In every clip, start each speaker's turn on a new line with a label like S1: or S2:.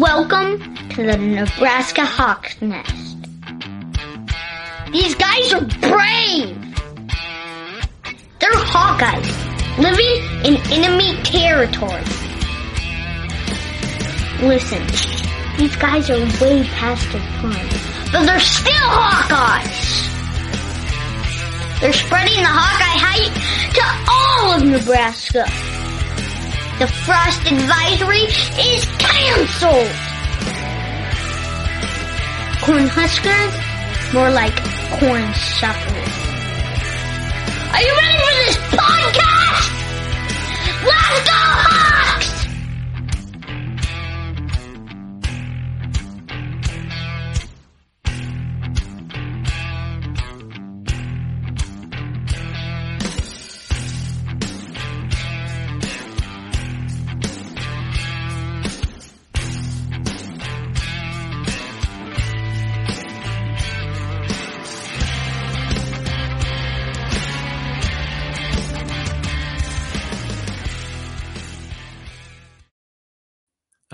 S1: Welcome to the Nebraska Hawks Nest. These guys are brave. They're Hawkeyes, living in enemy territory. Listen, these guys are way past their prime, but they're still Hawkeyes. They're spreading the Hawkeye hype to all of Nebraska. The frost advisory is canceled. Corn Huskers, more like corn shufflers. Are you ready for this podcast? Let's go Hawks!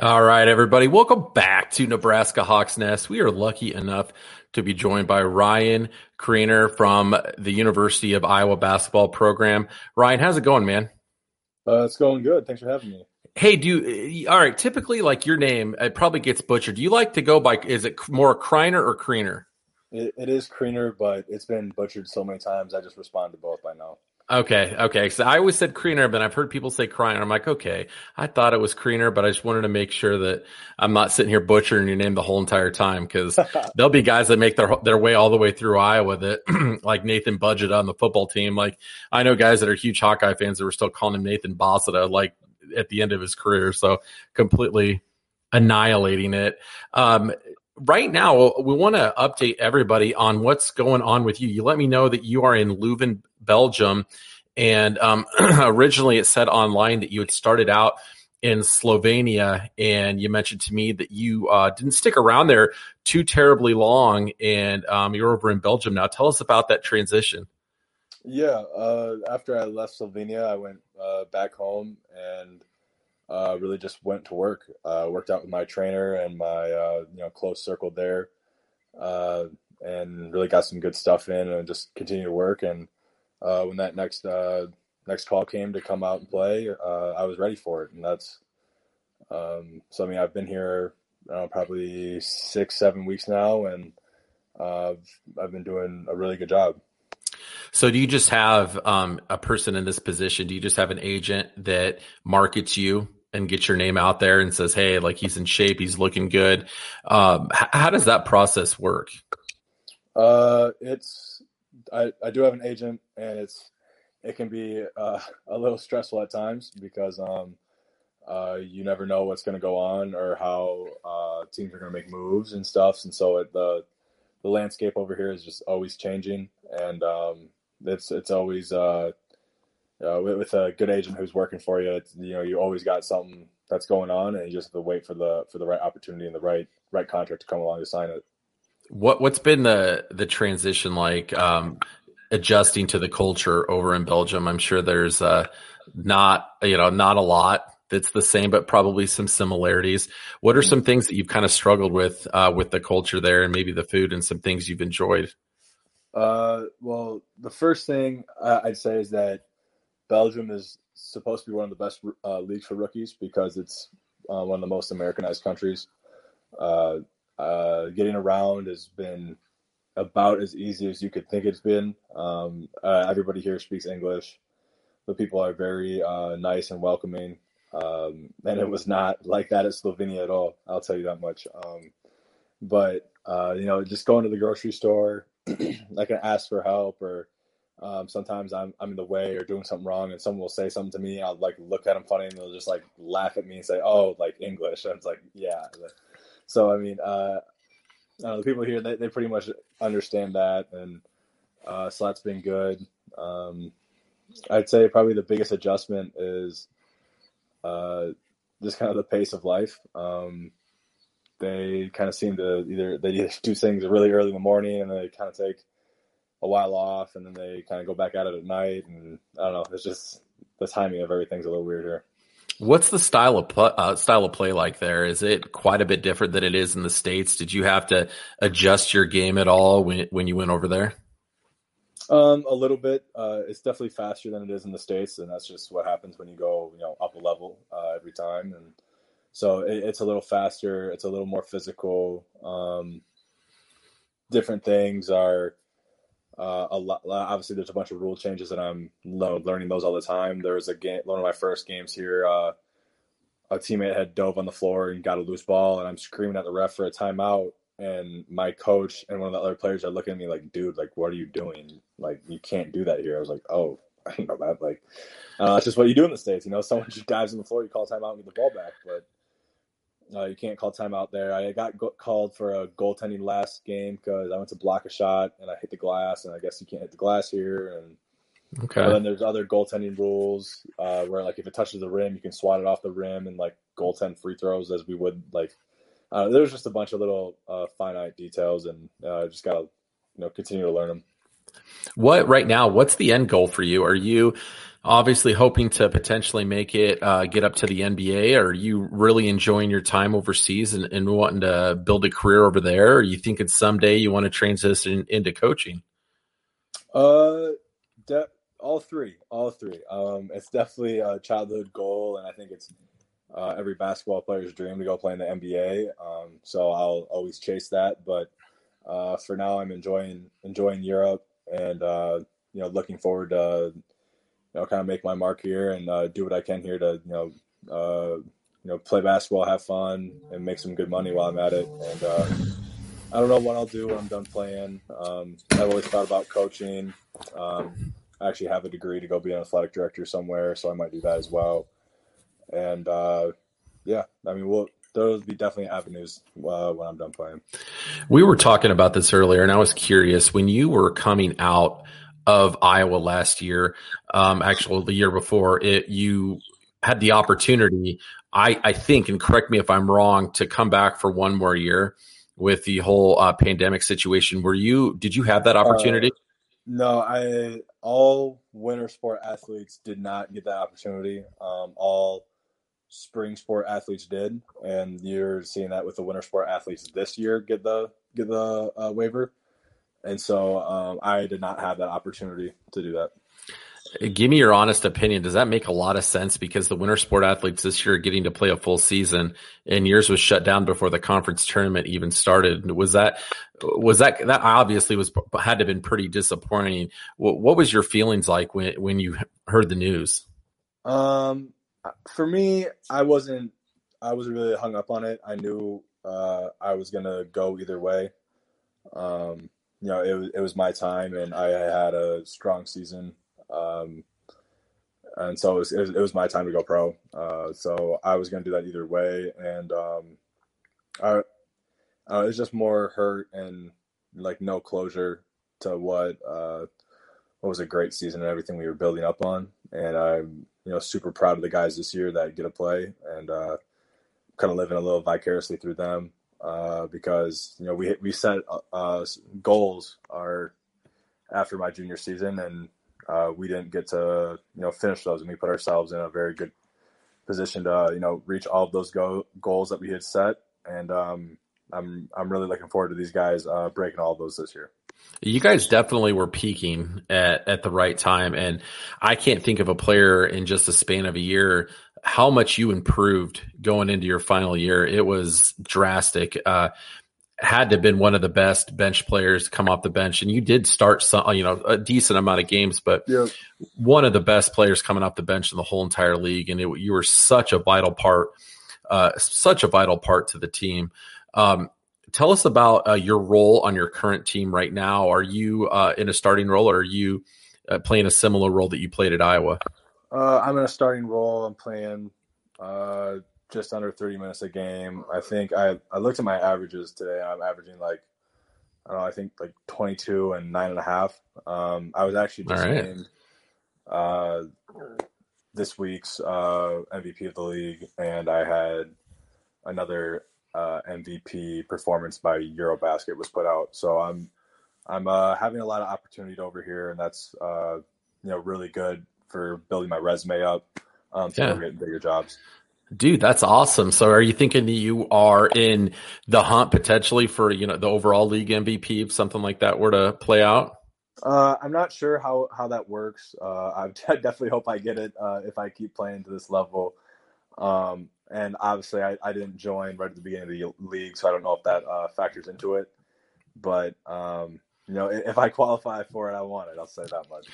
S2: All right, everybody. Welcome back to Nebraska Hawks Nest. We are lucky enough to be joined by Ryan Kriener from the University of Iowa basketball program. Ryan, how's it going, man?
S3: Uh, it's going good. Thanks for having me.
S2: Hey, do you, all right. Typically, like your name, it probably gets butchered. Do you like to go by? Is it more Kreiner or Kriener?
S3: It, it is Kriener, but it's been butchered so many times. I just respond to both by now.
S2: Okay, okay. So I always said Kriener, but I've heard people say Kreiner. I'm like, okay, I thought it was Kriener, but I just wanted to make sure that I'm not sitting here butchering your name the whole entire time because there'll be guys that make their their way all the way through Iowa that, like Nathan Budget on the football team. Like I know guys that are huge Hawkeye fans that were still calling him Nathan Bossita, like at the end of his career. So completely annihilating it. Um, right now, we want to update everybody on what's going on with you. You let me know that you are in Leuven, Belgium, and um, originally it said online that you had started out in Slovenia, and you mentioned to me that you uh, didn't stick around there too terribly long, and um, you're over in Belgium now. Tell us about that transition.
S3: Yeah, uh, after I left Slovenia, I went uh, back home and uh, really just went to work. Uh, worked out with my trainer and my uh, you know close circle there, uh, and really got some good stuff in and just continued to work. And uh, when that next uh, next call came to come out and play, I was ready for it. And that's um, so. I mean, I've been here uh, probably six, seven weeks now, and uh, I've been doing a really good job.
S2: So, do you just have um, a person in this position? Do you just have an agent that markets you and get your name out there and says, "Hey, like he's in shape, he's looking good"? Um, h- how does that process work?
S3: Uh, it's I, I do have an agent, and it's it can be uh, a little stressful at times because um, uh, you never know what's going to go on or how uh, teams are going to make moves and stuff, and so it, the the landscape over here is just always changing, and um, it's it's always uh, uh, with, with a good agent who's working for you. It's, you know, you always got something that's going on, and you just have to wait for the for the right opportunity and the right right contract to come along to sign it.
S2: What what's been the the transition like um, adjusting to the culture over in Belgium? I'm sure there's uh, not you know not a lot that's the same, but probably some similarities. What are some things that you've kind of struggled with uh, with the culture there, and maybe the food, and some things you've enjoyed?
S3: Uh, well, the first thing uh, I'd say is that Belgium is supposed to be one of the best uh, leagues for rookies because it's uh, one of the most Americanized countries. Uh, uh, getting around has been about as easy as you could think it's been. Um, uh, everybody here speaks English. The people are very uh, nice and welcoming. Um, and it was not like that at Slovenia at all. I'll tell you that much. Um, but you know, just going to the grocery store, I can ask for help, or um, sometimes I'm I'm in the way or doing something wrong, and someone will say something to me. and I'll like look at them funny, and they'll just like laugh at me and say, "Oh, like English." And it's like, yeah. So I mean, uh, the people here they, they pretty much understand that, and uh, so that's been good. Um, I'd say probably the biggest adjustment is uh, just kind of the pace of life. Um, they kind of seem to either they either do things really early in the morning and they kind of take a while off and then they kind of go back at it at night and I don't know. It's just the timing of everything's a little weird here.
S2: What's the style of pl- uh, style of play like there? Is it quite a bit different than it is in the states? Did you have to adjust your game at all when when you went over there?
S3: Um, a little bit. Uh, it's definitely faster than it is in the states, and that's just what happens when you go, you know, up a level uh, every time. And so it, it's a little faster. It's a little more physical. Um, different things are uh, a lot. Obviously, there's a bunch of rule changes that I'm learning those all the time. There was a game, one of my first games here. Uh, a teammate had dove on the floor and got a loose ball, and I'm screaming at the ref for a timeout. And my coach and one of the other players are looking at me like, "Dude, like, what are you doing? Like, you can't do that here." I was like, "Oh, I know that. Like, uh, just what you do in the states. You know, someone just dives on the floor, you call timeout and get the ball back, but." Uh, you can't call timeout there. I got go- called for a goaltending last game because I went to block a shot and I hit the glass, and I guess you can't hit the glass here. And
S2: okay.
S3: then there's other goaltending rules uh, where like if it touches the rim, you can swat it off the rim and like goaltend free throws as we would like. Uh, there's just a bunch of little uh, finite details, and uh, just gotta you know continue to learn them.
S2: What right now? What's the end goal for you? Are you obviously hoping to potentially make it uh, get up to the NBA? Are you really enjoying your time overseas and, and wanting to build a career over there? Or you think it's someday you want to transition into coaching?
S3: Uh, de- all three, all three. Um, it's definitely a childhood goal, and I think it's uh, every basketball player's dream to go play in the NBA. Um, so I'll always chase that. But uh, for now, I'm enjoying enjoying Europe, and uh, you know, looking forward to you know, kind of make my mark here and uh, do what I can here to, you know, uh, you know, play basketball, have fun, and make some good money while I'm at it. And uh, I don't know what I'll do when I'm done playing. Um, I've always thought about coaching. Um, I actually have a degree to go be an athletic director somewhere, so I might do that as well. And uh, yeah, I mean, we'll those be definitely avenues uh, when I'm done playing.
S2: We were talking about this earlier, and I was curious when you were coming out of Iowa last year, um, actually the year before, it, you had the opportunity, I, I think, and correct me if I'm wrong, to come back for one more year with the whole uh, pandemic situation. Were you? Did you have that opportunity? Uh,
S3: no, I all winter sport athletes did not get that opportunity. Um, all spring sport athletes did, and you're seeing that with the winter sport athletes this year get the get the uh, waiver and so um, I did not have that opportunity to do that.
S2: Give me your honest opinion. Does that make a lot of sense? Because the winter sport athletes this year are getting to play a full season, and yours was shut down before the conference tournament even started. Was that was that that obviously was had to have been pretty disappointing? What, what was your feelings like when when you heard the news?
S3: Um, for me, I wasn't I wasn't really hung up on it. I knew uh, I was gonna go either way. Um, you know, it it was my time, and I had a strong season, um, and so it was, it was, it was my time to go pro. Uh, so I was going to do that either way, and um, I, uh, it was just more hurt and like no closure to what uh, what was a great season and everything we were building up on, and I'm you know super proud of the guys this year that get to play and uh, kind of living a little vicariously through them uh, because you know we we set uh, goals are after my junior season, and uh, we didn't get to you know finish those, and we put ourselves in a very good position to you know reach all of those go- goals that we had set, and um, I'm I'm really looking forward to these guys uh, breaking all those this year.
S2: You guys definitely were peaking at, at the right time. And I can't think of a player in just the span of a year how much you improved going into your final year. It was drastic. Uh, had to have been one of the best bench players come off the bench, and you did start some, you know, a decent amount of games, but
S3: Yep.
S2: one of the best players coming off the bench in the whole entire league, and it, you were such a vital part, uh, such a vital part to the team. Um, tell us about uh, your role on your current team right now. Are you uh, in a starting role, or are you uh, playing a similar role that you played at Iowa?
S3: Uh, I'm in a starting role. I'm playing uh, just under 30 minutes a game. I think I, I looked at my averages today. I'm averaging like, I don't know, I think like 22 and nine and a half. Um, I was actually just
S2: right.
S3: named uh, this week's uh, MVP of the league, and I had another uh, MVP performance by Eurobasket was put out. So I'm I'm uh, having a lot of opportunity over here, and that's uh, you know really good for building my resume up um, to
S2: Yeah.
S3: getting bigger jobs.
S2: Dude, that's awesome. So are you thinking that you are in the hunt potentially for, you know, the overall league MVP if something like that were to play out?
S3: Uh, I'm not sure how, how that works. Uh, I definitely hope I get it uh, if I keep playing to this level. Um, and obviously, I, I didn't join right at the beginning of the league, so I don't know if that uh, factors into it. But um, you know, if I qualify for it, I want it. I'll say that much.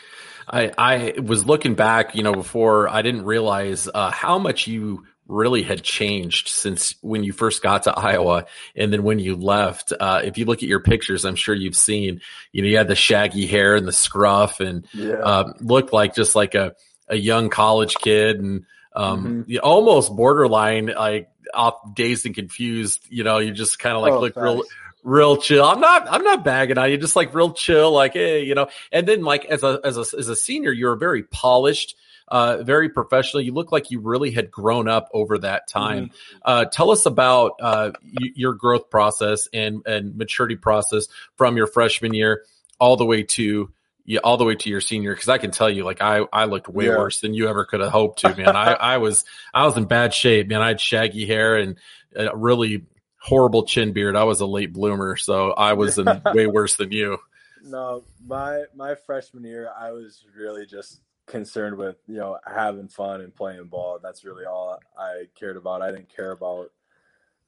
S2: I, I was looking back, you know, before I didn't realize uh, how much you really had changed since when you first got to Iowa and then when you left. Uh, if you look at your pictures, I'm sure you've seen, you know, you had the shaggy hair and the scruff and
S3: Yeah.
S2: um, looked like just like a, a young college kid and um,
S3: Mhm.
S2: almost borderline like off dazed and confused. You know, you just kind of like
S3: Oh,
S2: look real. Real chill. I'm not, I'm not bagging on you. Just like real chill, like hey, you know. And then like as a as a as a senior, you're very polished. Uh, very professional. You look like you really had grown up over that time. Uh, tell us about uh, y- your growth process and and maturity process from your freshman year all the way to yeah, all the way to your senior. Because I can tell you, like I I looked way
S3: Yeah.
S2: worse than you ever could have hoped to, man. I I was I was in bad shape, man. I had shaggy hair and a really horrible chin beard. I was a late bloomer, so I was in way worse than you.
S3: No, my my freshman year, I was really just concerned with you know having fun and playing ball. That's really all I cared about. I didn't care about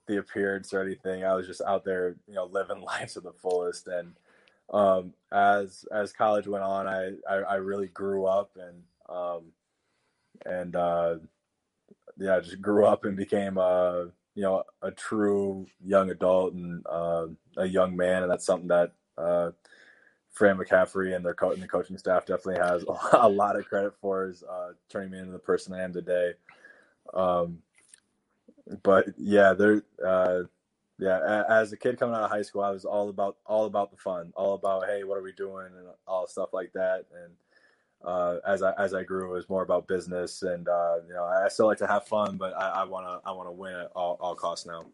S3: the appearance or anything. I was just out there, you know, living life to the fullest. And um, as as college went on, I I, I really grew up and um, and uh, yeah, just grew up and became a you know a true young adult and uh, a young man, and that's something that. Uh, Fran McCaffery and their co- and the coaching staff definitely has a lot of credit for is uh, turning me into the person I am today. Um, but yeah, there, uh, yeah. As a kid coming out of high school, I was all about all about the fun, all about hey, what are we doing, and all stuff like that. And uh, as I as I grew, it was more about business, and uh, you know, I still like to have fun, but I want to I want to win at all, all costs now.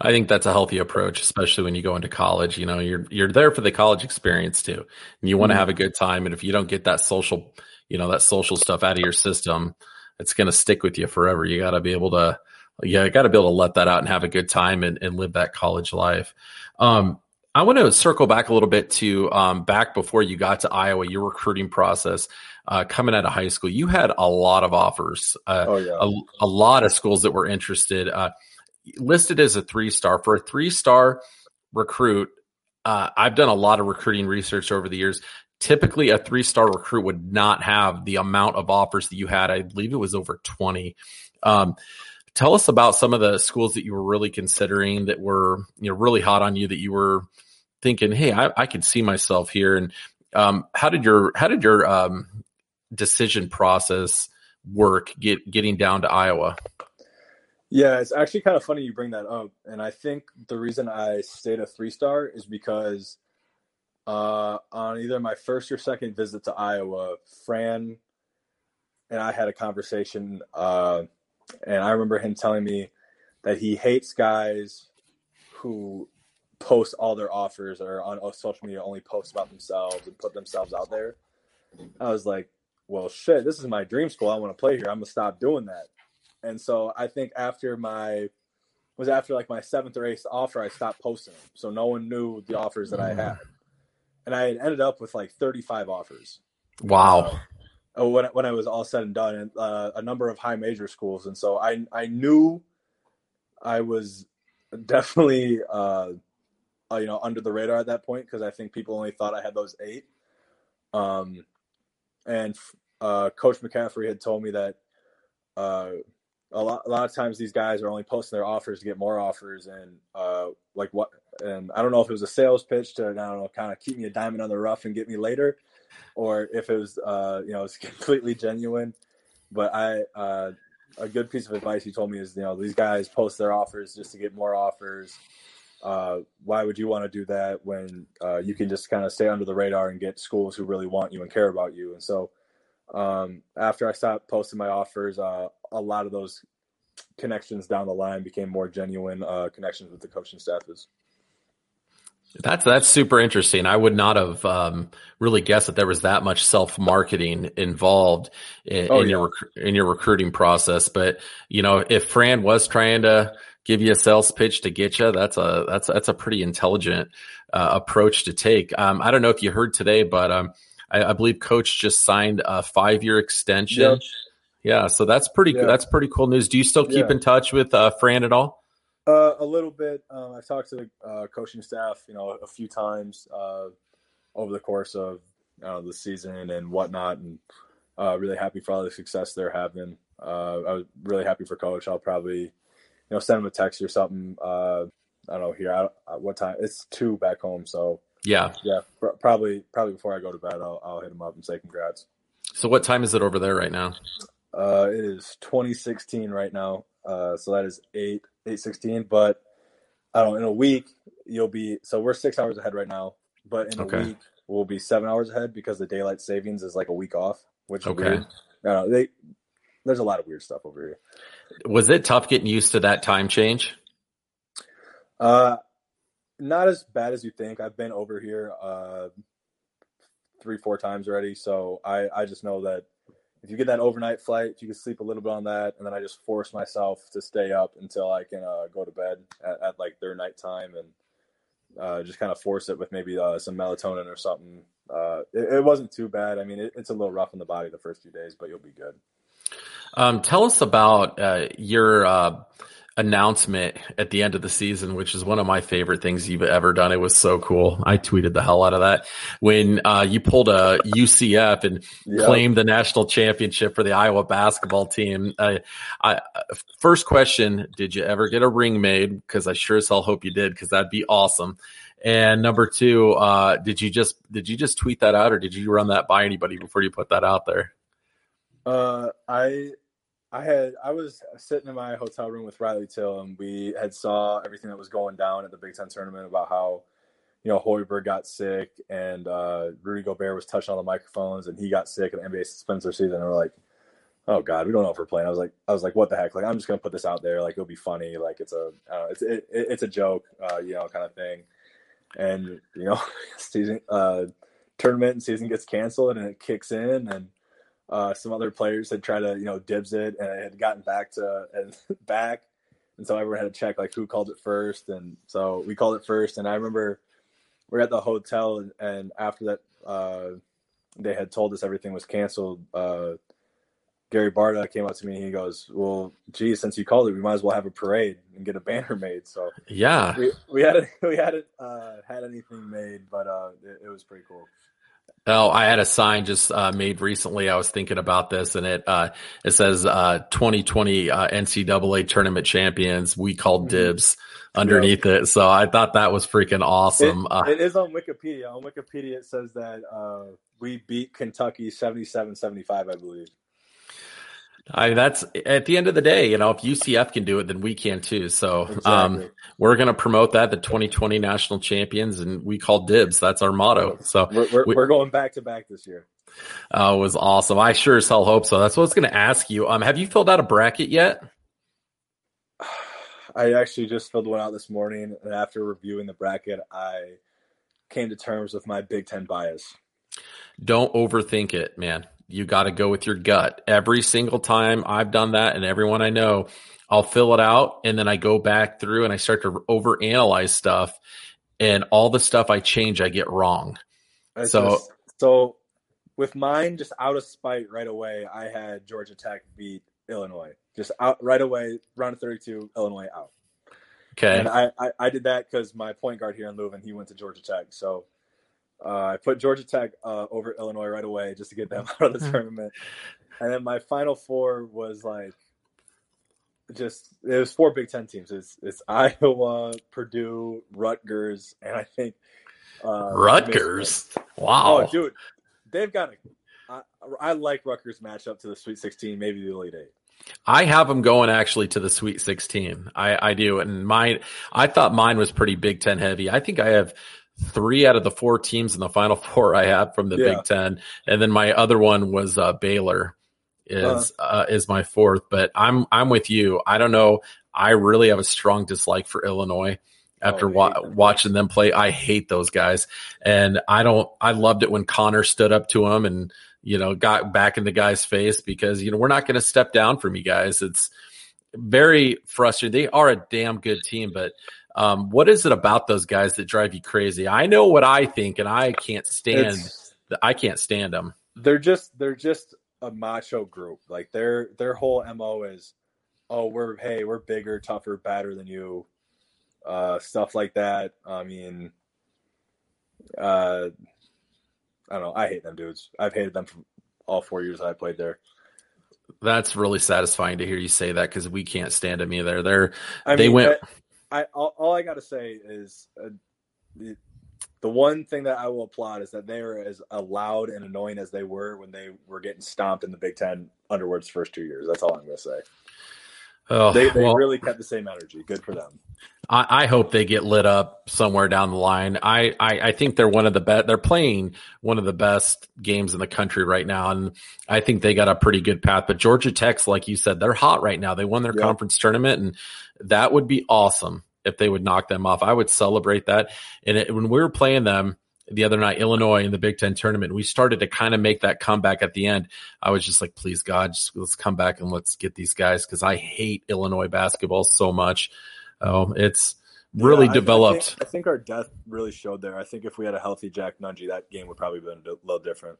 S2: I think that's a healthy approach, especially when you go into college. You know, you're you're there for the college experience too, and you want to
S3: Mhm.
S2: have a good time. And if you don't get that social, you know, that social stuff out of your system, it's going to stick with you forever. You got to be able to, yeah, you got to be able to let that out and have a good time and, and live that college life. Um, I want to circle back a little bit to um, back before you got to Iowa, your recruiting process uh, coming out of high school. You had a lot of offers. Uh,
S3: Oh yeah,
S2: a, a lot of schools that were interested. Uh, listed as a three star for a three star recruit. Uh, I've done a lot of recruiting research over the years. Typically, a three star recruit would not have the amount of offers that you had. I believe it was over 20. Um, tell us about some of the schools that you were really considering that were you know really hot on you that you were thinking hey i, I could see myself here and um, how did your how did your um, decision process work get getting down to iowa
S3: Yeah, it's actually kind of funny you bring that up. And I think the reason I stayed a three star is because uh, on either my first or second visit to Iowa, Fran and I had a conversation. Uh, and I remember him telling me that he hates guys who post all their offers or on social media only post about themselves and put themselves out there. I was like, well, shit, this is my dream school. I want to play here. I'm going to stop doing that. And so I think after my was after like my seventh or eighth offer, I stopped posting them, so no one knew the offers that I had. and I had ended up with like 35 offers.
S2: Wow.
S3: Uh, when when I was all said and done, and uh, a number of high major schools, and so I I knew I was definitely uh, uh you know under the radar at that point because I think people only thought I had those eight. Um, and uh, Coach McCaffery had told me that uh, a lot a lot of times these guys are only posting their offers to get more offers, and uh, like what and I don't know if it was a sales pitch to I don't know kind of keep me a diamond on the rough and get me later, or if it was uh, you know it's completely genuine. But I uh, a good piece of advice he told me is you know these guys post their offers just to get more offers. Uh, why would you want to do that when uh, you can just kind of stay under the radar and get schools who really want you and care about you? And so um, after I stopped posting my offers, uh, a lot of those connections down the line became more genuine uh, connections with the coaching staff. Is
S2: that's that's super interesting. I would not have um, really guessed that there was that much self marketing involved in, oh, in yeah. your in your recruiting process. But you know, if Fran was trying to give you a sales pitch to get you, that's a that's that's a pretty intelligent uh, approach to take. Um, I don't know if you heard today, but um, I, I, believe Coach just signed a five year extension. Yep. Yeah, so that's pretty yeah. that's pretty cool news. Do you still keep yeah. in touch with uh, Fran at all?
S3: Uh, a little bit. Um, I've talked to the uh, coaching staff, you know, a few times uh, over the course of the season and whatnot, and uh, really happy for all the success they're having. Uh, I was really happy for Coach. I'll probably, you know, send him a text or something. Uh, I don't know here. I, what time? It's two back home, so
S2: yeah,
S3: yeah. Pr- probably, probably before I go to bed, I'll, I'll hit him up and say congrats.
S2: So, what time is it over there right now?
S3: Uh, it is 2016 right now. Uh, so that is eight eight sixteen. But I don't. know, In a week, you'll be. So we're six hours ahead right now. But in okay. a week, we'll be seven hours ahead because the daylight savings is like a week off, which okay. weird. No, they. There's a lot of weird stuff over here.
S2: Was it tough getting used to that time change?
S3: Uh, not as bad as you think. I've been over here uh three, four times already, so I I just know that if you get that overnight flight, you can sleep a little bit on that, and then I just force myself to stay up until I can uh, go to bed at, at, like their nighttime and uh, just kind of force it with maybe uh, some melatonin or something. Uh, it, it, wasn't too bad. I mean, it, it's a little rough on the body the first few days, but you'll be good.
S2: Um, tell us about uh, your uh, announcement at the end of the season, which is one of my favorite things you've ever done. It was so cool. I tweeted the hell out of that when uh, you pulled a UCF and yep. claimed the national championship for the Iowa basketball team. I, I, first question: Did you ever get a ring made? Because I sure as hell hope you did, because that'd be awesome. And number two, uh, did you just did you just tweet that out, or did you run that by anybody before you put that out there?
S3: Uh, I I had I was sitting in my hotel room with Riley Till, and we had saw everything that was going down at the Big Ten tournament about how you know Hoiberg got sick and uh, Rudy Gobert was touching all the microphones, and he got sick, and the NBA suspends their season. And we're like, oh god, we don't know if we're playing. I was like, I was like, what the heck? Like, I'm just gonna put this out there. Like, it'll be funny. Like, it's a it's it, it's a joke, uh, you know, kind of thing. And you know, season uh, tournament and season gets canceled, and it kicks in, and uh, some other players had tried to, you know, dibs it and it had gotten back to and back. And so everyone had to check like who called it first. And so we called it first. And I remember we are at the hotel and, and after that, uh, they had told us everything was canceled. Uh, Gary Barta came up to me and he goes, "Well, geez, since you called it, we might as well have a parade and get a banner made." So
S2: yeah,
S3: we, we hadn't we hadn't uh, had anything made, but uh, it, it was pretty cool.
S2: Oh, I had a sign just uh, made recently. I was thinking about this, and it uh, it says uh, 2020 uh, NCAA tournament champions. We called mm-hmm. dibs underneath it, so I thought that was freaking awesome.
S3: It, uh, it is on Wikipedia. On Wikipedia, it says that uh, we beat Kentucky 77-75, I believe.
S2: I that's at the end of the day, you know, if UCF can do it, then we can too. So um, exactly. um, we're going to promote that the 2020 national champions, and we call dibs. That's our motto. So
S3: we're, we're, we, are going back to back this year.
S2: Uh, it was awesome. I sure as hell hope so. That's what I was going to ask you. Um, have you filled out a bracket yet?
S3: I actually just filled one out this morning, and after reviewing the bracket, I came to terms with my Big Ten bias.
S2: Don't overthink it, man you got to go with your gut. Every single time I've done that and everyone I know, I'll fill it out and then I go back through and I start to overanalyze stuff and all the stuff I change, I get wrong.
S3: It's
S2: So-
S3: just- so with mine, just out of spite, right away, I had Georgia Tech beat Illinois. Just out right away, round of thirty-two, Illinois out.
S2: Okay.
S3: And I, I, I did that because my point guard here in Leuven, he went to Georgia Tech. So uh, I put Georgia Tech uh, over Illinois right away just to get them out of the tournament. And then my final four was like just it was four Big Ten teams. It's it's Iowa, Purdue, Rutgers, and I think uh,
S2: Rutgers. Wow.
S3: Oh, dude, they've got a. I, I like Rutgers matchup to the Sweet 16, maybe the Elite Eight.
S2: I have them going actually to the Sweet 16. I, I do. And mine, I thought mine was pretty Big Ten heavy. I think I have three out of the four teams in the final four I have from the
S3: Yeah.
S2: Big Ten. And then my other one was uh, Baylor is, uh, is my fourth, but I'm, I'm with you. I don't know. I really have a strong dislike for Illinois after
S3: Oh,
S2: wa-
S3: them.
S2: watching them play. I hate those guys. And I don't, I loved it when Connor stood up to him and, you know, got back in the guy's face because, you know, we're not going to step down from you guys. It's very frustrating. They are a damn good team, but um, what is it about those guys that drive you crazy? I know what I think, and I can't stand.
S3: It's-
S2: I can't stand them.
S3: they're just they're just a macho group. Like their their whole mo is, oh, we're hey, we're bigger, tougher, badder than you, uh, stuff like that. I mean, uh, I don't know. I hate them dudes. I've hated them for all four years I played there.
S2: That's really satisfying to hear you say that because we can't stand them either. They're
S3: I
S2: They
S3: mean,
S2: went-
S3: I, I all, all I got to say is uh, the, the one thing that I will applaud is that they are as loud and annoying as they were when they were getting stomped in the Big Ten Underwood's first two years. That's all I'm going to say.
S2: Oh,
S3: They, they
S2: well,
S3: really kept the same energy. Good for them.
S2: I, I hope they get lit up somewhere down the line. I, I, I think they're one of the best. They're playing one of the best games in the country right now, and I think they got a pretty good path. But Georgia Tech's, like you said, they're hot right now. They won their
S3: Yeah.
S2: conference tournament, and that would be awesome if they would knock them off. I would celebrate that. And it, when we were playing them the other night, Illinois in the Big Ten tournament, we started to kind of make that comeback at the end. I was just like, please God, just let's come back and let's get these guys because I hate Illinois basketball so much. Oh, it's really
S3: Yeah, I- I
S2: developed.
S3: think, I think our death really showed there. I think if we had a healthy Jack Nunge, that game would probably have been a little different.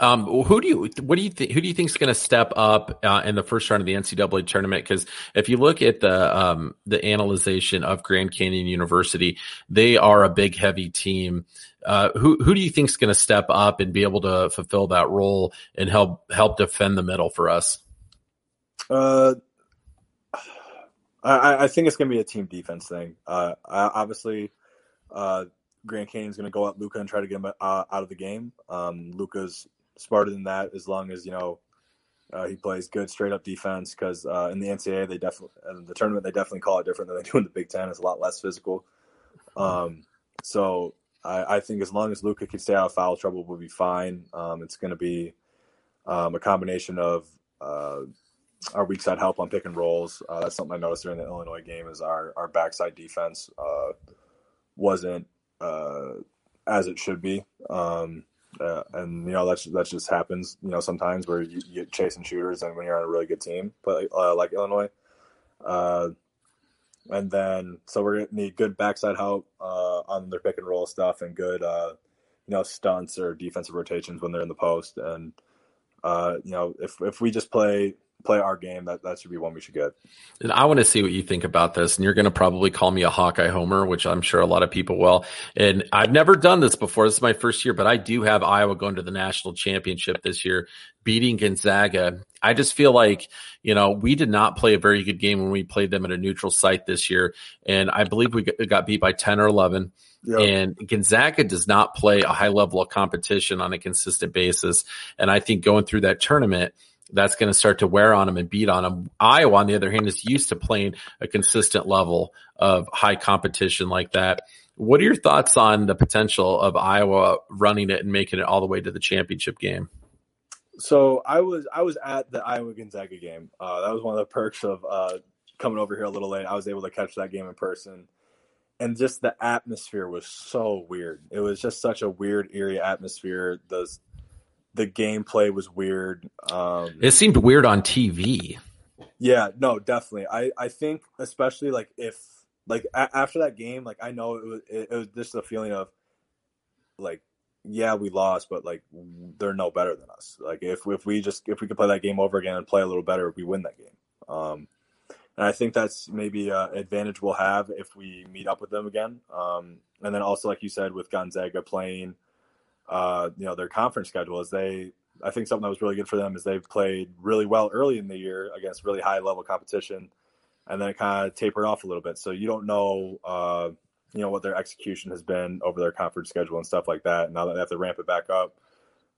S2: Um, who do you, what do you think, who do you think is going to step up uh, in the first round of the NCAA tournament? Because if you look at the, um, the analyzation of Grand Canyon University, they are a big, heavy team. Uh, who, who do you think is going to step up and be able to fulfill that role and help, help defend the middle for us?
S3: Uh, I, I think it's going to be a team defense thing. Uh, I, obviously, uh, Grand Canyon's going to go at Luka and try to get him uh, out of the game. Um, Luka's smarter than that, as long as you know uh, he plays good straight up defense. Because uh, in the NCAA, they definitely in the tournament they definitely call it different than they do in the Big Ten. It's a lot less physical. Um, so I, I think as long as Luka can stay out of foul trouble, we'll be fine. Um, it's going to be um, a combination of uh, our weak side help on pick and rolls. Uh, that's something I noticed during the Illinois game is our our backside defense uh, wasn't uh, as it should be. Um, uh, and you know that's that just happens. You know sometimes where you, you get chasing shooters and when you're on a really good team, but uh, like Illinois. Uh, and then so we're gonna need good backside help uh, on their pick and roll stuff and good uh, you know stunts or defensive rotations when they're in the post and uh, you know if if we just play play our game that that should be one we should get.
S2: And I want to see what you think about this. And you're going to probably call me a Hawkeye homer, which I'm sure a lot of people will. And I've never done this before. This is my first year, but I do have Iowa going to the national championship this year, beating Gonzaga. I just feel like, you know, we did not play a very good game when we played them at a neutral site this year. And I believe we got beat by 10 or 11.
S3: Yeah.
S2: And Gonzaga does not play a high level of competition on a consistent basis. And I think going through that tournament, that's going to start to wear on them and beat on them. Iowa, on the other hand, is used to playing a consistent level of high competition like that. What are your thoughts on the potential of Iowa running it and making it all the way to the championship game?
S3: So I was I was at the Iowa Gonzaga game. Uh, that was one of the perks of uh, coming over here a little late. I was able to catch that game in person, and just the atmosphere was so weird. It was just such a weird, eerie atmosphere. The the gameplay was weird. Um,
S2: It seemed weird on TV.
S3: Yeah, no, definitely. I I think especially like if like a- after that game, like I know it was it, it was just a feeling of like yeah, we lost, but like they're no better than us. Like if if we just if we could play that game over again and play a little better, we win that game. Um, and I think that's maybe an advantage we'll have if we meet up with them again. Um, and then also, like you said, with Gonzaga playing, uh, you know, their conference schedule is they. I think something that was really good for them is they've played really well early in the year against really high level competition, and then it kind of tapered off a little bit. So you don't know, uh, you know, what their execution has been over their conference schedule and stuff like that. Now that they have to ramp it back up,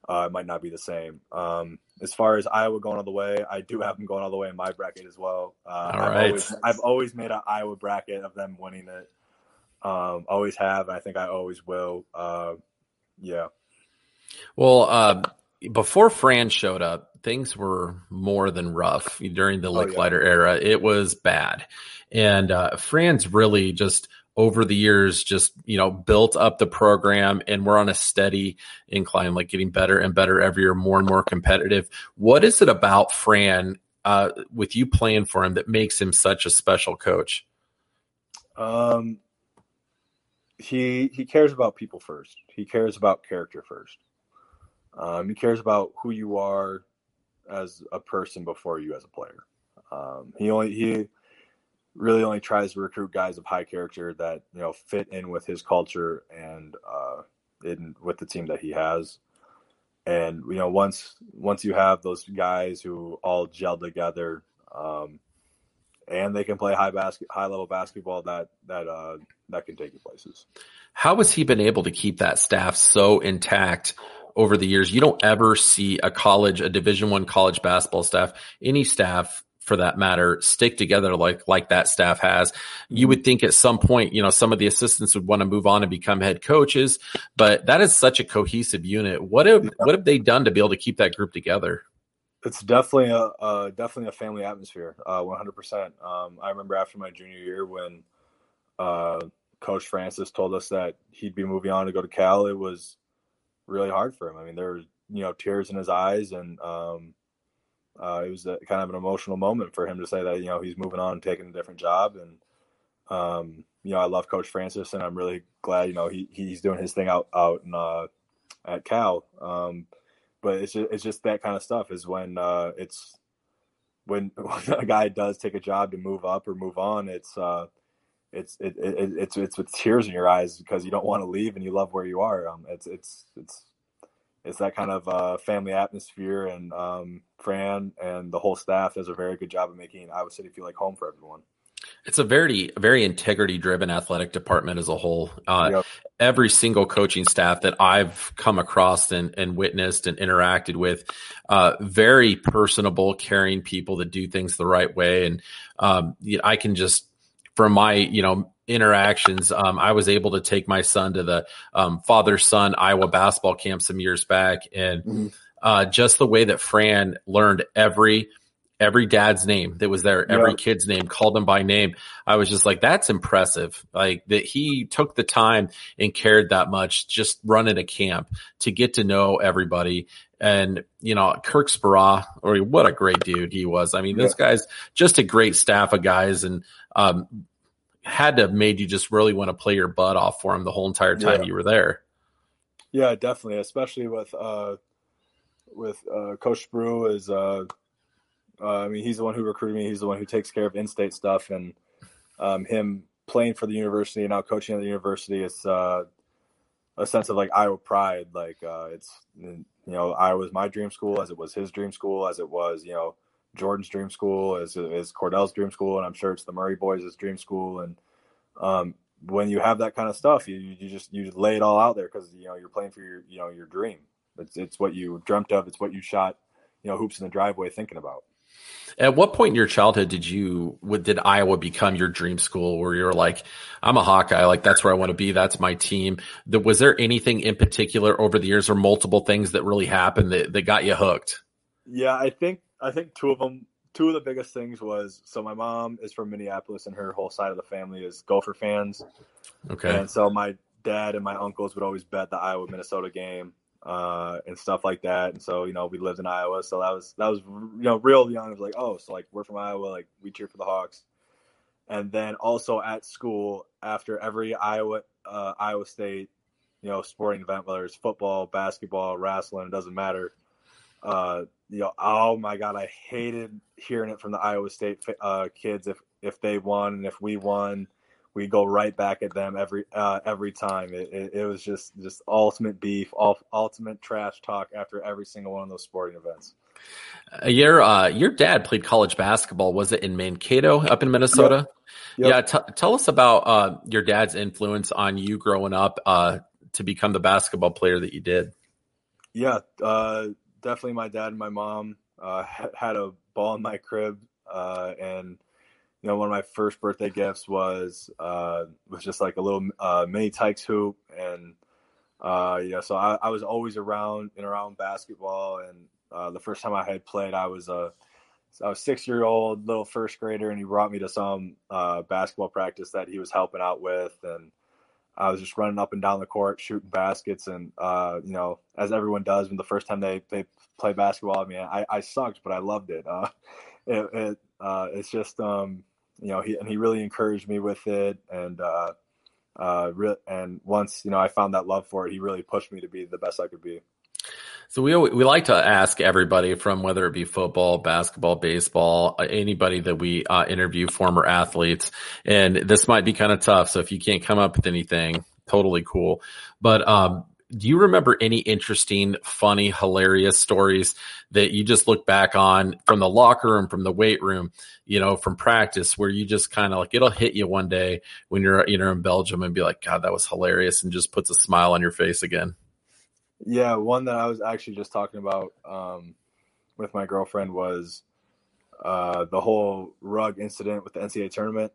S3: uh, it might not be the same. Um, as far as Iowa going all the way, I do have them going all the way in my bracket as well. Uh,
S2: all
S3: I've
S2: right.
S3: Always, I've always made an Iowa bracket of them winning it. Um, always have. I think I always will. Yeah.
S2: Well, uh, before Fran showed up, things were more than rough during the Lickliter
S3: yeah.
S2: era. It was bad. And uh, Fran's really just over the years just you know built up the program and we're on a steady incline like getting better and better every year more and more competitive what is it about fran uh, with you playing for him that makes him such a special coach
S3: um he he cares about people first. He cares about character first. Um he cares about who you are as a person before you as a player. Um he only he really only tries to recruit guys of high character that you know fit in with his culture and uh, in with the team that he has. And you know, once once you have those guys who all gel together, um, and they can play high basket, high level basketball, that that uh, that can take you places.
S2: How has he been able to keep that staff so intact? over the years? You don't ever see a college a division one college basketball staff any staff for that matter stick together like like that staff has. You would think at some point you know some of the assistants would want to move on and become head coaches but that is such a cohesive unit. What have what have they done to be able to keep that group together
S3: it's definitely a uh, definitely a family atmosphere uh, 100% um, i remember after my junior year when uh, coach francis told us that he'd be moving on to go to cal it was really hard for him. I mean there were you know tears in his eyes and um, uh, it was a, kind of an emotional moment for him to say that you know he's moving on taking a different job. And um, you know I love Coach Francis and I'm really glad you know he he's doing his thing out out in, uh, at Cal. Um, but it's just, it's just that kind of stuff is when uh, it's when, a guy does take a job to move up or move on it's uh, it's it, it, it's it's with tears in your eyes because you don't want to leave and you love where you are um, it's it's it's it's that kind of uh, family atmosphere, and um, Fran and the whole staff does a very good job of making Iowa City feel like home for everyone.
S2: It's a very, very integrity driven athletic department as a whole. Uh, yep. Every single coaching staff that I've come across and, and witnessed and interacted with, uh, very personable, caring people that do things the right way. And um, you know, I can just, from my, you know, interactions. Um, I was able to take my son to the um, father son Iowa basketball camp some years back, and mm-hmm. uh, just the way that Fran learned every every dad's name that was there, every yeah. kid's name, called them by name. I was just like, that's impressive. Like that he took the time and cared that much just running a camp to get to know everybody. And, you know, Kirk Speraw, or what a great dude he was. I mean, this guy's just a great staff of guys. And, um, had to have made you just really want to play your butt off for him the whole entire time yeah. you were there.
S3: Yeah, definitely, especially with uh, with uh, Coach Brew is. Uh, uh, I mean, he's the one who recruited me. He's the one who takes care of in-state stuff, and um, him playing for the university and now coaching at the university. It's uh, a sense of like Iowa pride. Like uh, it's you know Iowa's my dream school, as it was his dream school, as it was you know Jordan's dream school, is is Cordell's dream school, and I'm sure it's the Murray boys' dream school. And um, when you have that kind of stuff, you you just you just lay it all out there because you know you're playing for your you know your dream. It's it's what you dreamt of. It's what you shot you know hoops in the driveway thinking about.
S2: At what point in your childhood did you did Iowa become your dream school where you're like, I'm a Hawkeye, like that's where I want to be, that's my team. was there anything in particular over the years or multiple things that really happened that, that got you hooked?
S3: Yeah, I think I think two of them, two of the biggest things was so my mom is from Minneapolis and her whole side of the family is Gopher fans.
S2: Okay.
S3: And so my dad and my uncles would always bet the Iowa Minnesota game uh, and stuff like that. And so you know we lived in Iowa, so that was that was you know real young. I was like, oh, so like we're from Iowa, like we cheer for the Hawks. And then also at school after every Iowa uh, Iowa State you know sporting event, whether it's football, basketball, wrestling, it doesn't matter. Uh, you know, oh my god, I hated hearing it from the Iowa State uh, kids if if they won and if we won, we go right back at them every uh, every time. It, it, it, was just just ultimate beef, ultimate trash talk after every single one of those sporting events.
S2: Uh, your uh, your dad played college basketball. Was it in Mankato, up in Minnesota? Yep. Yep. Yeah. T- tell us about uh, your dad's influence on you growing up uh, to become the basketball player that you did.
S3: Yeah, uh, definitely. My dad and my mom uh, had a ball in my crib, and you know, one of my first birthday gifts was was just like a little mini Tikes hoop, and yeah, so I, I was always around and around basketball and uh, the first time I had played, I was a I was six year old little first grader, and he brought me to some uh, basketball practice that he was helping out with, and I was just running up and down the court shooting baskets, and uh, you know, as everyone does when the first time they they play basketball. I mean, I, I sucked, but I loved it. Uh, it, it uh, it's just um, you know, he and he really encouraged me with it, and uh, uh, re- and once you know I found that love for it, he really pushed me to be the best I could be.
S2: So we we like to ask everybody from whether it be football, basketball, baseball, uh, anybody that we uh, interview, former athletes, and this might be kind of tough. So if you can't come up with anything, totally cool. But um, do you remember any interesting, funny, hilarious stories that you just look back on from the locker room, from the weight room, you know, from practice, where you just kind of like it'll hit you one day when you're you know in Belgium and be like, God, that was hilarious, and just puts a smile on your face again.
S3: Yeah, one that I was actually just talking about um, with my girlfriend was uh, the whole rug incident with the NCAA tournament.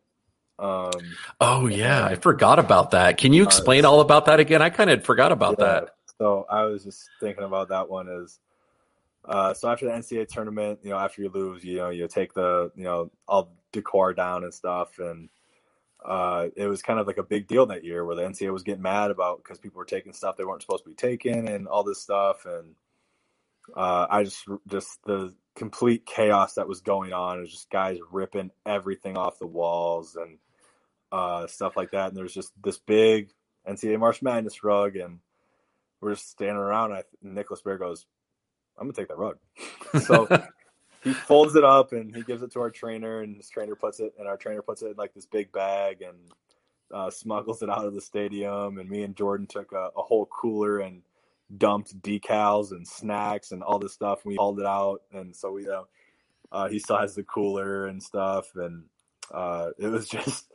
S3: Um,
S2: oh yeah, I forgot about that. Can you uh, explain uh, all about that again? I kind of forgot about yeah, that.
S3: So I was just thinking about that one as uh, so after the NCAA tournament, you know, after you lose, you know, you take the you know all decor down and stuff, and uh, it was kind of like a big deal that year where the NCAA was getting mad about because people were taking stuff they weren't supposed to be taking and all this stuff. And uh, I just, just the complete chaos that was going on is just guys ripping everything off the walls and uh, stuff like that. And there's just this big NCAA March Madness rug, and we're just standing around. And I, Nicholas Baer goes, "I'm gonna take that rug." so he folds it up and he gives it to our trainer, and his trainer puts it, and our trainer puts it in like this big bag and uh, smuggles it out of the stadium. And me and Jordan took a, a whole cooler and dumped decals and snacks and all this stuff. We hauled it out, and so we, uh, uh, he still has the cooler and stuff, and uh, it was just.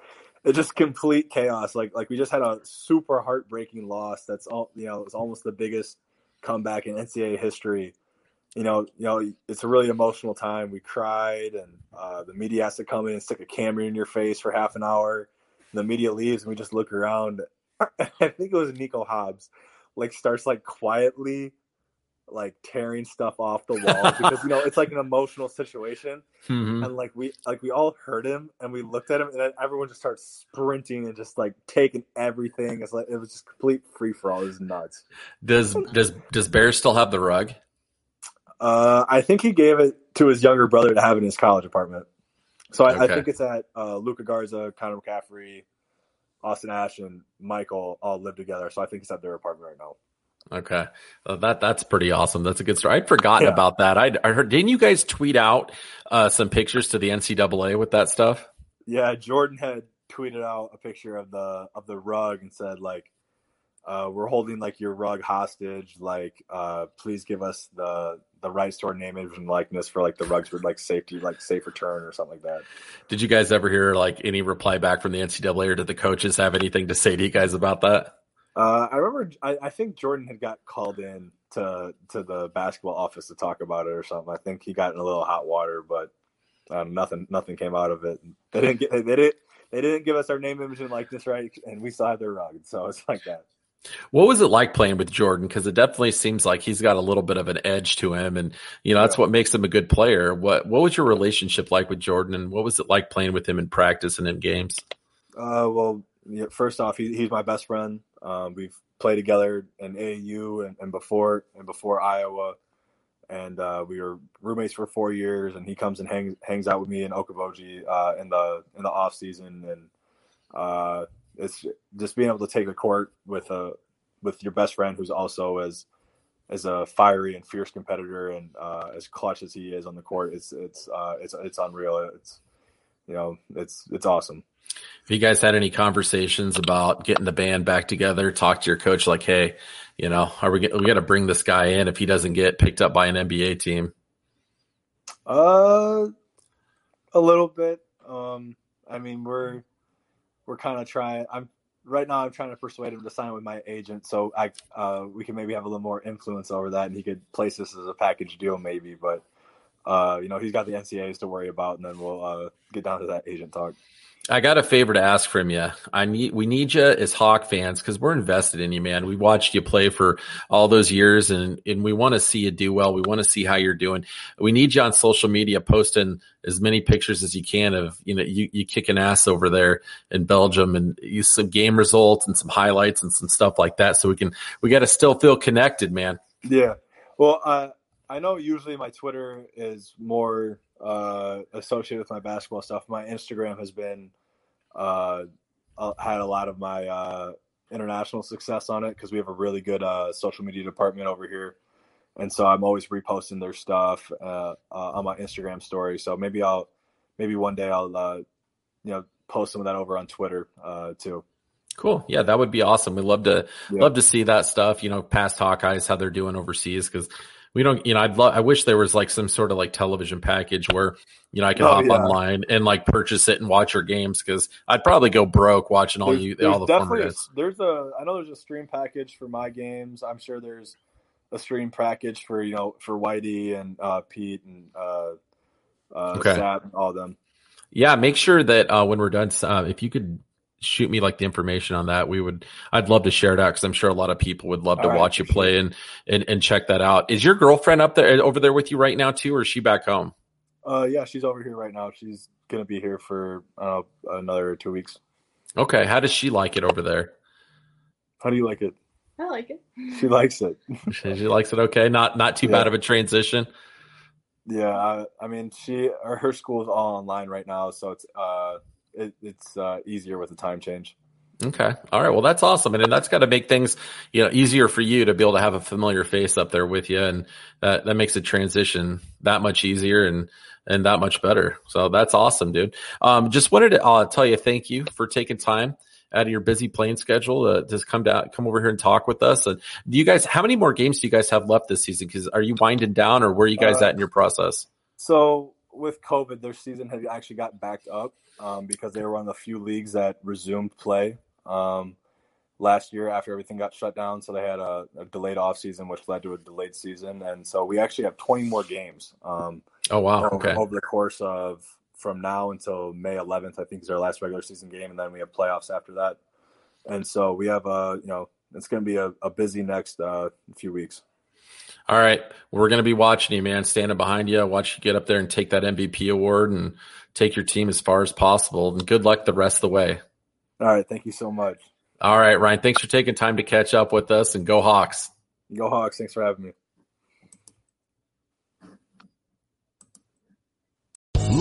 S3: It just complete chaos. Like like we just had a super heartbreaking loss. That's all you know. It was almost the biggest comeback in NCAA history you know, you know, it's a really emotional time. We cried, and uh, the media has to come in and stick a camera in your face for half an hour. The media leaves, and we just look around. I think it was Nico Hobbs, like starts like quietly, like tearing stuff off the wall because you know it's like an emotional situation, mm-hmm. and like we like we all heard him, and we looked at him, and then everyone just starts sprinting and just like taking everything. It's like it was just complete free for all. It was nuts.
S2: Does does does Baer still have the rug?
S3: Uh, I think he gave it to his younger brother to have in his college apartment. So I, okay. I think it's at uh, Luka Garza, Connor McCaffery, Austin Ash, and Michael all live together. So I think it's at their apartment right now.
S2: Okay, uh, that that's pretty awesome. That's a good story. I'd forgotten yeah. about that. I'd, I heard. Didn't you guys tweet out uh, some pictures to the NCAA with that stuff?
S3: Yeah, Jordan had tweeted out a picture of the of the rug and said like, uh, "We're holding like your rug hostage. Like, uh, please give us the the rights to our name, image, and likeness for like the rugs for like safety, like safe return or something like that.
S2: Did you guys ever hear like any reply back from the NCAA, or did the coaches have anything to say to you guys about that?
S3: Uh, I remember, I, I, think Jordan had got called in to to the basketball office to talk about it or something. I think he got in a little hot water, but um, nothing nothing came out of it. They didn't get they didn't they didn't give us our name, image, and likeness right, and we had their rug, so it's like that.
S2: What was it like playing with Jordan? Because it definitely seems like he's got a little bit of an edge to him, and you know that's what makes him a good player. What What was your relationship like with Jordan, and what was it like playing with him in practice and in games?
S3: Uh, well, yeah, first off, he, he's my best friend. Um, we've played together in AAU and, and before and before Iowa, and uh, we were roommates for four years. And he comes and hangs hangs out with me in Okoboji uh, in the in the off season, and uh, it's just being able to take the court with a with your best friend who's also as as a fiery and fierce competitor and uh, as clutch as he is on the court, it's it's uh, it's it's unreal. It's you know it's it's awesome.
S2: Have you guys had any conversations about getting the band back together? Talk to your coach, like, hey, you know, are we we got to bring this guy in if he doesn't get picked up by an NBA team?
S3: Uh, a little bit. Um, I mean, we're we're kind of trying. I'm right now. I'm trying to persuade him to sign with my agent, so I uh, we can maybe have a little more influence over that, and he could place this as a package deal, maybe. But uh, you know, he's got the NCAAs to worry about, and then we'll uh, get down to that agent talk.
S2: I got a favor to ask from you. I need we need you as Hawk fans because we're invested in you, man. We watched you play for all those years, and and we want to see you do well. We want to see how you're doing. We need you on social media posting as many pictures as you can of you know you you kicking ass over there in Belgium and use some game results and some highlights and some stuff like that, so we can we got to still feel connected, man.
S3: Yeah. Well, uh, I know usually my Twitter is more uh, associated with my basketball stuff. My Instagram has been uh, had a lot of my uh, international success on it because we have a really good uh, social media department over here, and so I'm always reposting their stuff uh, uh, on my Instagram story. So maybe I'll maybe one day I'll uh, you know post some of that over on Twitter uh, too.
S2: Cool. Yeah, that would be awesome. We'd love to
S3: Yeah.
S2: love to see that stuff. You know, past Hawkeyes, how they're doing overseas because we don't. You know, I'd love. I wish there was like some sort of like television package where you know I could
S3: Oh,
S2: hop
S3: yeah.
S2: online and like purchase it and watch your games because I'd probably go broke watching all
S3: There's-
S2: you
S3: there's
S2: all the
S3: definitely a, there's a I know there's a stream package for my games. I'm sure there's a stream package for you know for Whitey and uh, Pete and uh, uh,
S2: Okay.
S3: And all them.
S2: Yeah, make sure that uh, when we're done, uh, if you could shoot me like the information on that, we would. I'd love to share it out because I'm sure a lot of people would love to
S3: All right,
S2: watch you
S3: for
S2: play and, and and check that out. Is your girlfriend up there over there with you right now too, or is she back home?
S3: Uh, yeah, she's over here right now. She's gonna be here for uh, another two weeks.
S2: Okay, how does she like it over there?
S3: How do you like it?
S4: I like it.
S3: She likes it.
S2: She, she likes it. Okay, not not too
S3: Yeah.
S2: bad of a transition.
S3: Yeah, I, I mean, she or her school is all online right now, so it's uh, it, it's uh, easier with the time change.
S2: Okay. All right. Well, that's awesome. And then that's got to make things, you know, easier for you to be able to have a familiar face up there with you. And that, that makes the transition that much easier and, and that much better. So that's awesome, dude. Um, just wanted to uh, tell you thank you for taking time out of your busy playing schedule to just come down, come over here and talk with us. And do you guys, how many more games do you guys have left this season? Cause are you winding down or where are you guys
S3: Uh,
S2: at in your process?
S3: So with COVID, their season had actually got backed up um, because they were one of the few leagues that resumed play um, last year after everything got shut down. So they had a, a delayed off season, which led to a delayed season, and so we actually have 20 more games. Um,
S2: Oh, wow.
S3: over,
S2: Okay.
S3: over the course of from now until May 11th, I think is our last regular season game, and then we have playoffs after that. And so we have a, you know, it's going to be a, a busy next uh, few weeks.
S2: All right. We're going to be watching you, man, standing behind you. Watch you get up there and take that MVP award and take your team as far as possible. And good luck the rest of the way.
S3: All right, thank you so much.
S2: All right, Ryan. Thanks for taking time to catch up with us and go Hawks.
S3: Go Hawks! Thanks for having me.